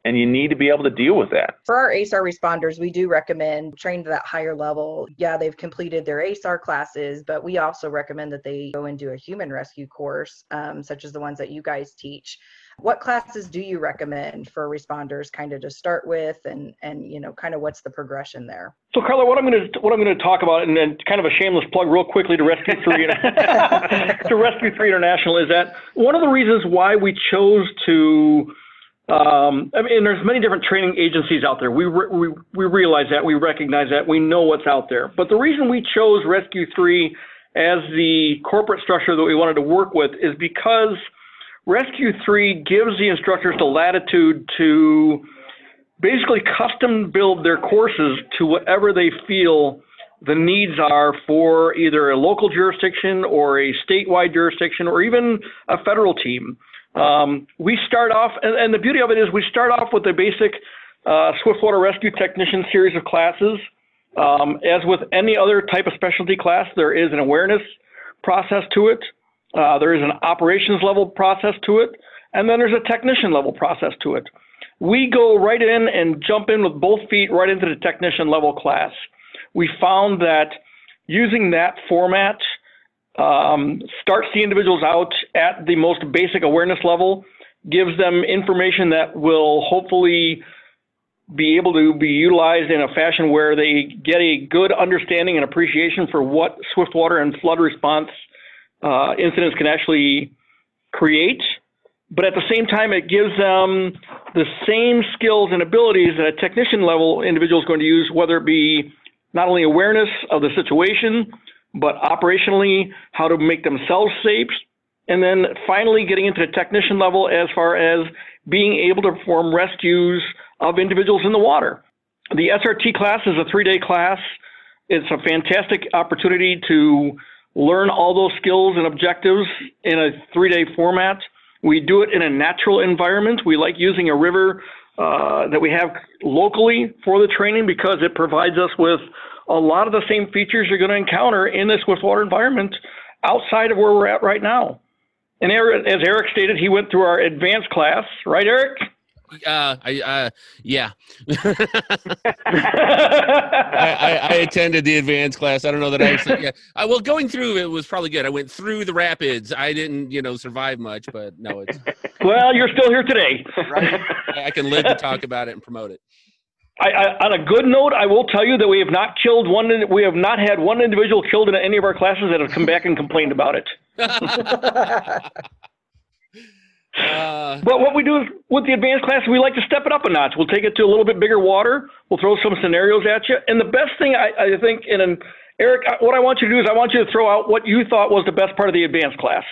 and you need to be able to deal with that. For our ASAR responders, we do recommend train to that higher level. Yeah, they've completed their ASAR classes, but we also recommend that they go and do a human rescue course, um, such as the ones that you guys teach. What classes do you recommend for responders, kind of to start with, and and you know, kind of what's the progression there? So, Carla, what I'm going to what I'm going to talk about, and then kind of a shameless plug, real quickly, to Rescue Three *laughs* to Rescue Three International, is that one of the reasons why we chose to um, I mean, there's many different training agencies out there. We, re- we we realize that, we recognize that, we know what's out there. But the reason we chose Rescue Three as the corporate structure that we wanted to work with is because Rescue Three gives the instructors the latitude to basically custom build their courses to whatever they feel the needs are for either a local jurisdiction or a statewide jurisdiction or even a federal team. Um, we start off, and, and, the beauty of it is we start off with the basic uh, Swiftwater Rescue Technician series of classes. Um, as with any other type of specialty class, there is an awareness process to it. Uh, there is an operations level process to it, and then there's a technician level process to it. We go right in and jump in with both feet right into the technician level class. We found that using that format um, starts the individuals out at the most basic awareness level, gives them information that will hopefully be able to be utilized in a fashion where they get a good understanding and appreciation for what swiftwater and flood response uh, incidents can actually create. But at the same time, it gives them the same skills and abilities that a technician level individual is going to use, whether it be not only awareness of the situation, but operationally, how to make themselves safe, and then finally getting into the technician level as far as being able to perform rescues of individuals in the water. The SRT class is a three day class. It's a fantastic opportunity to learn all those skills and objectives in a three day format. We do it in a natural environment. We like using a river uh, that we have locally for the training because it provides us with a lot of the same features you're going to encounter in this Swiftwater environment outside of where we're at right now. And Eric, as Eric stated, he went through our advanced class, right, Eric? Uh, I, uh, yeah. *laughs* I, I, I, attended the advanced class. I don't know that I actually, yeah. I, well, going through it was probably good. I went through the rapids. I didn't, you know, survive much, but no, it's. Well, you're still here today. right. I can live to talk about it and promote it. I, I, on a good note, I will tell you that we have not killed one. We have not had one individual killed in any of our classes that have come back and complained about it. Uh, *laughs* *laughs* but what we do is with the advanced class, we like to step it up a notch. We'll take it to a little bit bigger water. We'll throw some scenarios at you. And the best thing I, I think, and an, Eric, what I want you to do is I want you to throw out what you thought was the best part of the advanced class.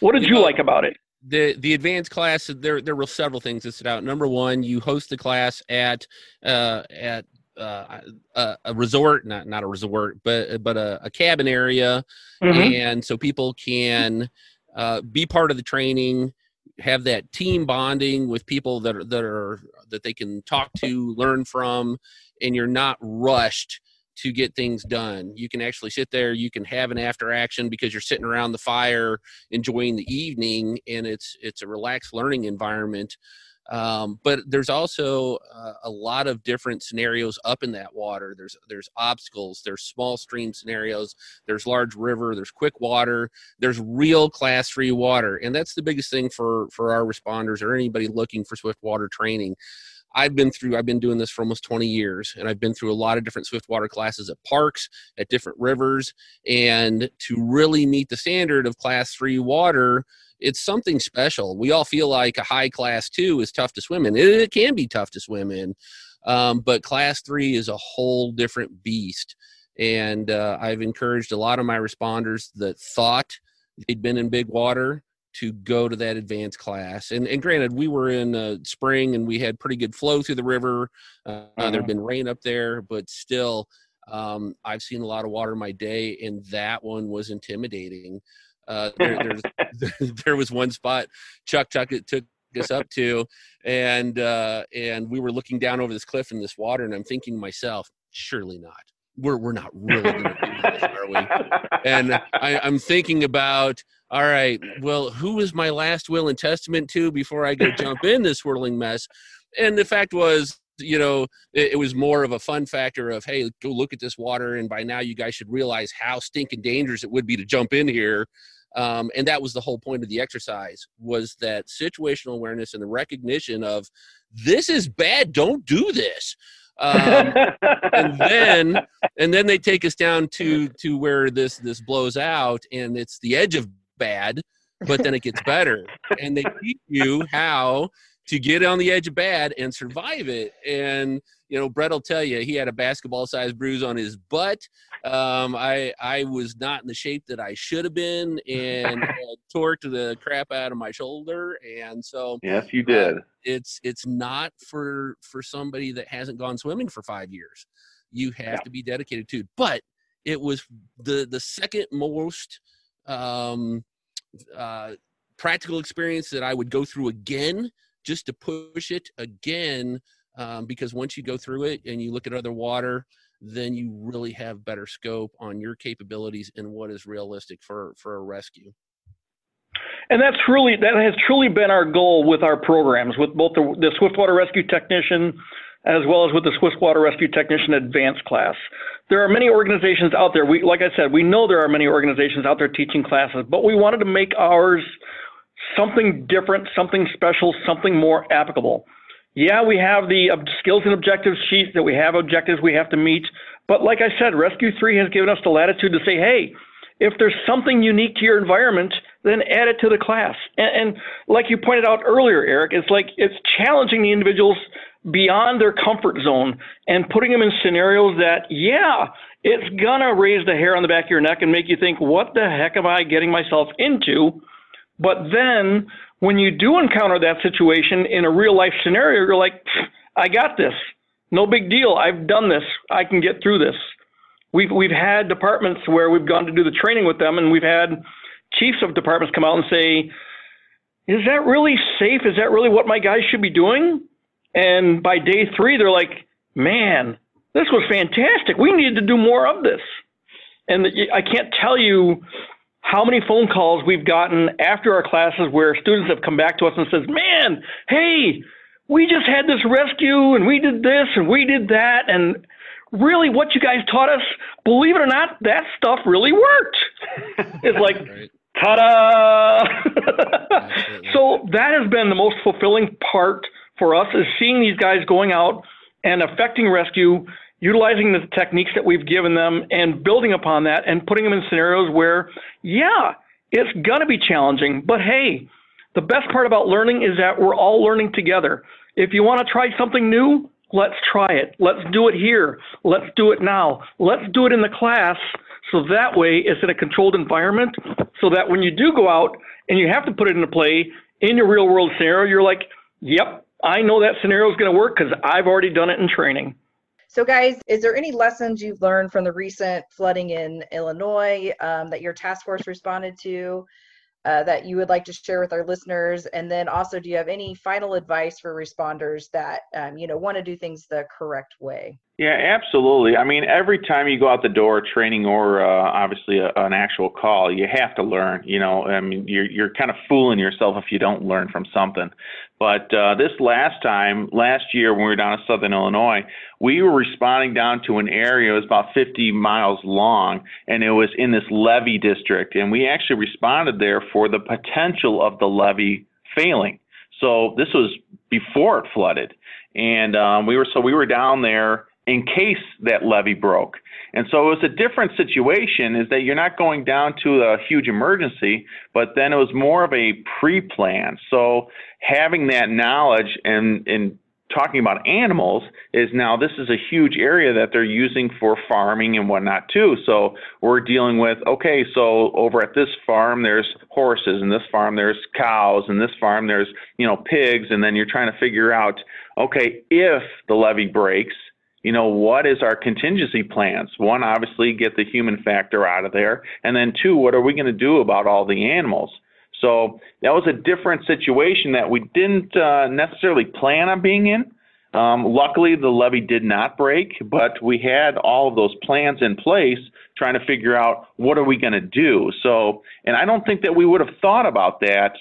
What did you, you like about it? The the advanced class there there were several things that stood out number one you host the class at uh at uh, a, a, resort, not not a resort, but but a, a cabin area, mm-hmm. and so people can uh, be part of the training, have that team bonding with people that are that are that they can talk to, learn from, and you're not rushed to get things done. You can actually sit there, you can have an after action because you're sitting around the fire enjoying the evening and it's it's a relaxed learning environment. Um, but there's also uh, a lot of different scenarios up in that water. There's there's obstacles, there's small stream scenarios, there's large river, there's quick water, there's real class three water, and that's the biggest thing for for our responders or anybody looking for swift water training. I've been through, I've been doing this for almost 20 years, and I've been through a lot of different swiftwater classes at parks, at different rivers. And to really meet the standard of class three water, it's something special. We all feel like a high class two is tough to swim in. It, it can be tough to swim in, um, but class three is a whole different beast. And uh, I've encouraged a lot of my responders that thought they'd been in big water to go to that advanced class. And, and granted, we were in uh, spring and we had pretty good flow through the river. Uh, mm-hmm. There'd been rain up there, but still, um, I've seen a lot of water in my day, and that one was intimidating. Uh, there, *laughs* *laughs* there was one spot Chuck Chuck it took us up to, and uh, and we were looking down over this cliff in this water, and I'm thinking to myself, surely not. We're we're not really going to do this, are we? And I, I'm thinking about all right, well, who was my last will and testament to before I go *laughs* jump in this swirling mess? And the fact was, you know, it, it, was more of a fun factor of, hey, go look at this water, and by now you guys should realize how stinking dangerous it would be to jump in here. Um, and that was the whole point of the exercise was that situational awareness and the recognition of this is bad. Don't do this. Um, and then *laughs* and then they take us down to to where this this blows out and it's the edge of bad, but then it gets *laughs* better. and they teach you how to get on the edge of bad and survive it. And you know, Brett will tell you he had a basketball-sized bruise on his butt. Um, I I was not in the shape that I should have been, and *laughs* torqued the crap out of my shoulder. And so, yes, you did. Uh, it's it's not for for somebody that hasn't gone swimming for five years. You have yeah. to be dedicated to. It. But it was the the second most um, uh, practical experience that I would go through again just to push it again um, because once you go through it and you look at other water then you really have better scope on your capabilities and what is realistic for for a rescue. And that's really that has truly been our goal with our programs with both the, the swiftwater rescue technician as well as with the Swiftwater rescue technician advanced class there are many organizations out there. We, like I said, we know there are many organizations out there teaching classes, but we wanted to make ours something different, something special, something more applicable. Yeah, we have the skills and objectives sheet that we have objectives we have to meet, but like I said, Rescue 3 has given us the latitude to say, hey, if there's something unique to your environment, then add it to the class. And, and like you pointed out earlier, Eric, it's like it's challenging the individuals beyond their comfort zone and putting them in scenarios that, yeah, it's gonna raise the hair on the back of your neck and make you think, what the heck am I getting myself into? But then when you do encounter that situation in a real life scenario, you're like, I got this. No big deal. I've done this. I can get through this. We've we've had departments where we've gone to do the training with them and we've had chiefs of departments come out and say, Is that really safe? Is that really what my guys should be doing? And by day three, they're like, man, this was fantastic. We need to do more of this. And I can't tell you how many phone calls we've gotten after our classes where students have come back to us and says, "Man, hey, we just had this rescue and we did this and we did that and really what you guys taught us, believe it or not, that stuff really worked." *laughs* it's like right. ta-da! *laughs* so that has been the most fulfilling part for us is seeing these guys going out and affecting rescue utilizing the techniques that we've given them and building upon that and putting them in scenarios where, yeah, it's going to be challenging, but hey, the best part about learning is that we're all learning together. If you want to try something new, let's try it. Let's do it here. Let's do it now. Let's do it in the class so that way it's in a controlled environment so that when you do go out and you have to put it into play in your real world scenario, you're like, yep, I know that scenario is going to work because I've already done it in training. So, guys, is there any lessons you've learned from the recent flooding in Illinois um, that your task force responded to uh, that you would like to share with our listeners? And then also, do you have any final advice for responders that um, you know want to do things the correct way? Yeah, absolutely. I mean, every time you go out the door, training or uh, obviously a, an actual call, you have to learn. You know, I mean, you're you're kind of fooling yourself if you don't learn from something. But uh, this last time, last year when we were down in Southern Illinois, we were responding down to an area. It was about 50 miles long, and it was in this levee district. And we actually responded there for the potential of the levee failing. So this was before it flooded, and um, we were so we were down there in case that levee broke. And so it was a different situation is that you're not going down to a huge emergency, but then it was more of a pre-plan. So having that knowledge and, and talking about animals is now this is a huge area that they're using for farming and whatnot too. So we're dealing with okay, so over at this farm there's horses, and this farm there's cows, and this farm there's you know pigs, and then you're trying to figure out okay if the levee breaks you know, what is our contingency plans? One, obviously, get the human factor out of there. And then two, what are we going to do about all the animals? So that was a different situation that we didn't uh, necessarily plan on being in. Um, luckily, the levee did not break, but we had all of those plans in place trying to figure out what are we going to do. So, and I don't think that we would have thought about that,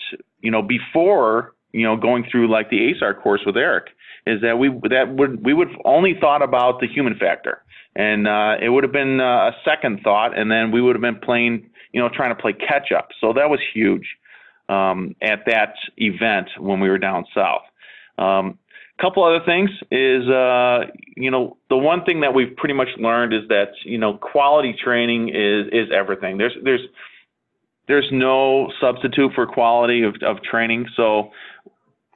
you know, before, you know, going through like the ASAR course with Eric is that we that would we would only thought about the human factor, and uh, it would have been uh, a second thought, and then we would have been playing, you know, trying to play catch up. So that was huge um, at that event when we were down south. Um, couple other things is uh, you know the one thing that we've pretty much learned is that you know quality training is is everything there's there's there's no substitute for quality of, of training so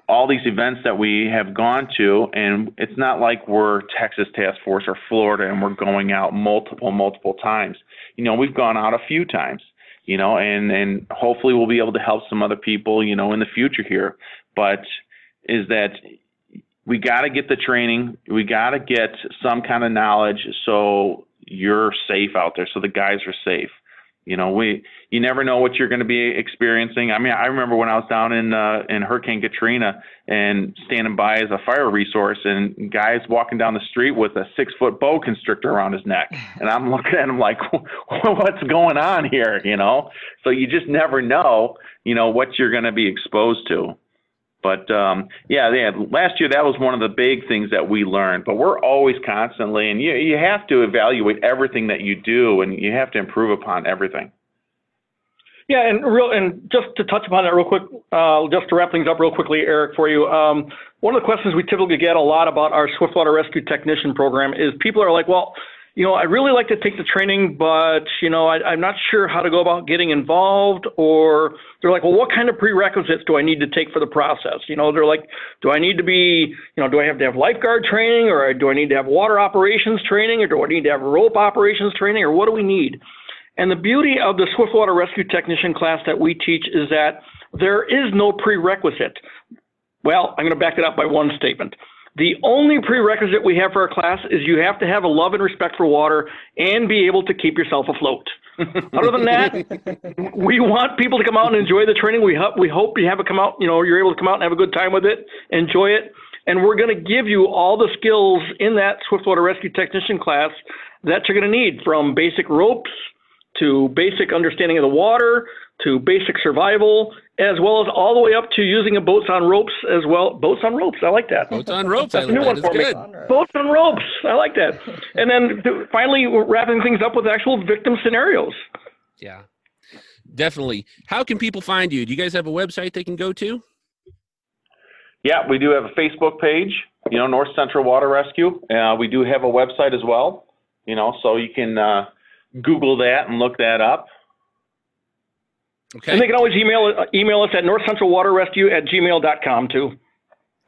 all these events that we have gone to, and it's not like we're Texas Task Force or Florida and we're going out multiple, multiple times. You know, we've gone out a few times, you know, and, and hopefully we'll be able to help some other people, you know, in the future here. But is that we got to get the training, we got to get some kind of knowledge so you're safe out there, so the guys are safe. You know, we you never know what you're going to be experiencing. I mean, I remember when I was down in uh, in Hurricane Katrina and standing by as a fire resource, and guys walking down the street with a six foot boa constrictor around his neck, and I'm looking at him like, *laughs* what's going on here? You know, so you just never know, you know, what you're going to be exposed to. But um, yeah, yeah, last year that was one of the big things that we learned. But we're always constantly, and you you have to evaluate everything that you do, and you have to improve upon everything. Yeah, and real and just to touch upon that real quick, uh, just to wrap things up real quickly, Eric, for you. Um, one of the questions we typically get a lot about our Swiftwater Rescue Technician program is people are like, well, you know, I'd really like to take the training, but, you know, I, am not sure how to go about getting involved. Or they're like, well, what kind of prerequisites do I need to take for the process? You know, they're like, do I need to be, you know, do I have to have lifeguard training or do I need to have water operations training or do I need to have rope operations training or what do we need? And the beauty of the Swiftwater Rescue Technician class that we teach is that there is no prerequisite. Well, I'm going to back it up by one statement. The only prerequisite we have for our class is you have to have a love and respect for water and be able to keep yourself afloat. *laughs* Other than that, we want people to come out and enjoy the training. We hope we hope you have it come out. You know, you're able to come out and have a good time with it, enjoy it, and we're going to give you all the skills in that Swiftwater Rescue Technician class that you're going to need, from basic ropes to basic understanding of the water to basic survival, as well as all the way up to using a boats on ropes as well. Boats on ropes, I like that. Boats on ropes, That's I a new like one for It's me. Boats on ropes, I like that. *laughs* And then to- finally, we're wrapping things up with actual victim scenarios. Yeah, definitely. How can people find you? Do you guys have a website they can go to? Yeah, we do have a Facebook page, you know, North Central Water Rescue. Uh, we do have a website as well, you know, so you can uh, Google that and look that up. Okay. And they can always email email us at northcentralwaterrescue at gmail.com too.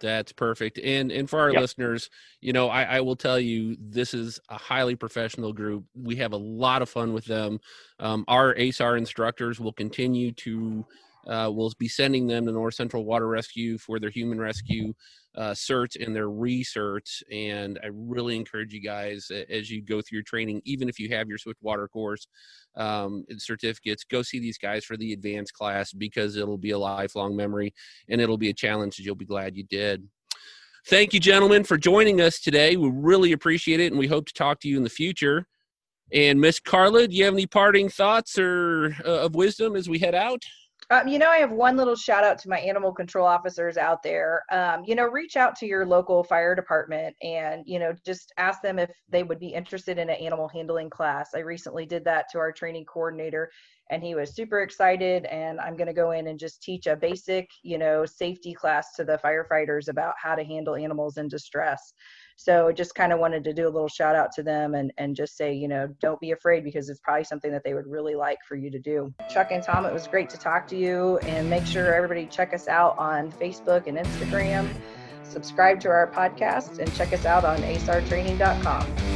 That's perfect. And and for our Yep. listeners, you know, I, I will tell you this is a highly professional group. We have a lot of fun with them. Um, our ASAR instructors will continue to uh, will be sending them to North Central Water Rescue for their human rescue uh, certs and their recerts. And I really encourage you guys as you go through your training, even if you have your Swift Water course um, certificates, go see these guys for the advanced class because it'll be a lifelong memory and it'll be a challenge that you'll be glad you did. Thank you, gentlemen, for joining us today. We really appreciate it, and we hope to talk to you in the future. And Miss Carla, do you have any parting thoughts or uh, of wisdom as we head out? Um, you know, I have one little shout out to my animal control officers out there. Um, you know, reach out to your local fire department and, you know, just ask them if they would be interested in an animal handling class. I recently did that to our training coordinator and he was super excited. And I'm going to go in and just teach a basic, you know, safety class to the firefighters about how to handle animals in distress. So just kind of wanted to do a little shout out to them and, and just say, you know, don't be afraid because it's probably something that they would really like for you to do. Chuck and Tom, it was great to talk to you and make sure everybody check us out on Facebook and Instagram. Subscribe to our podcast and check us out on asartraining.com.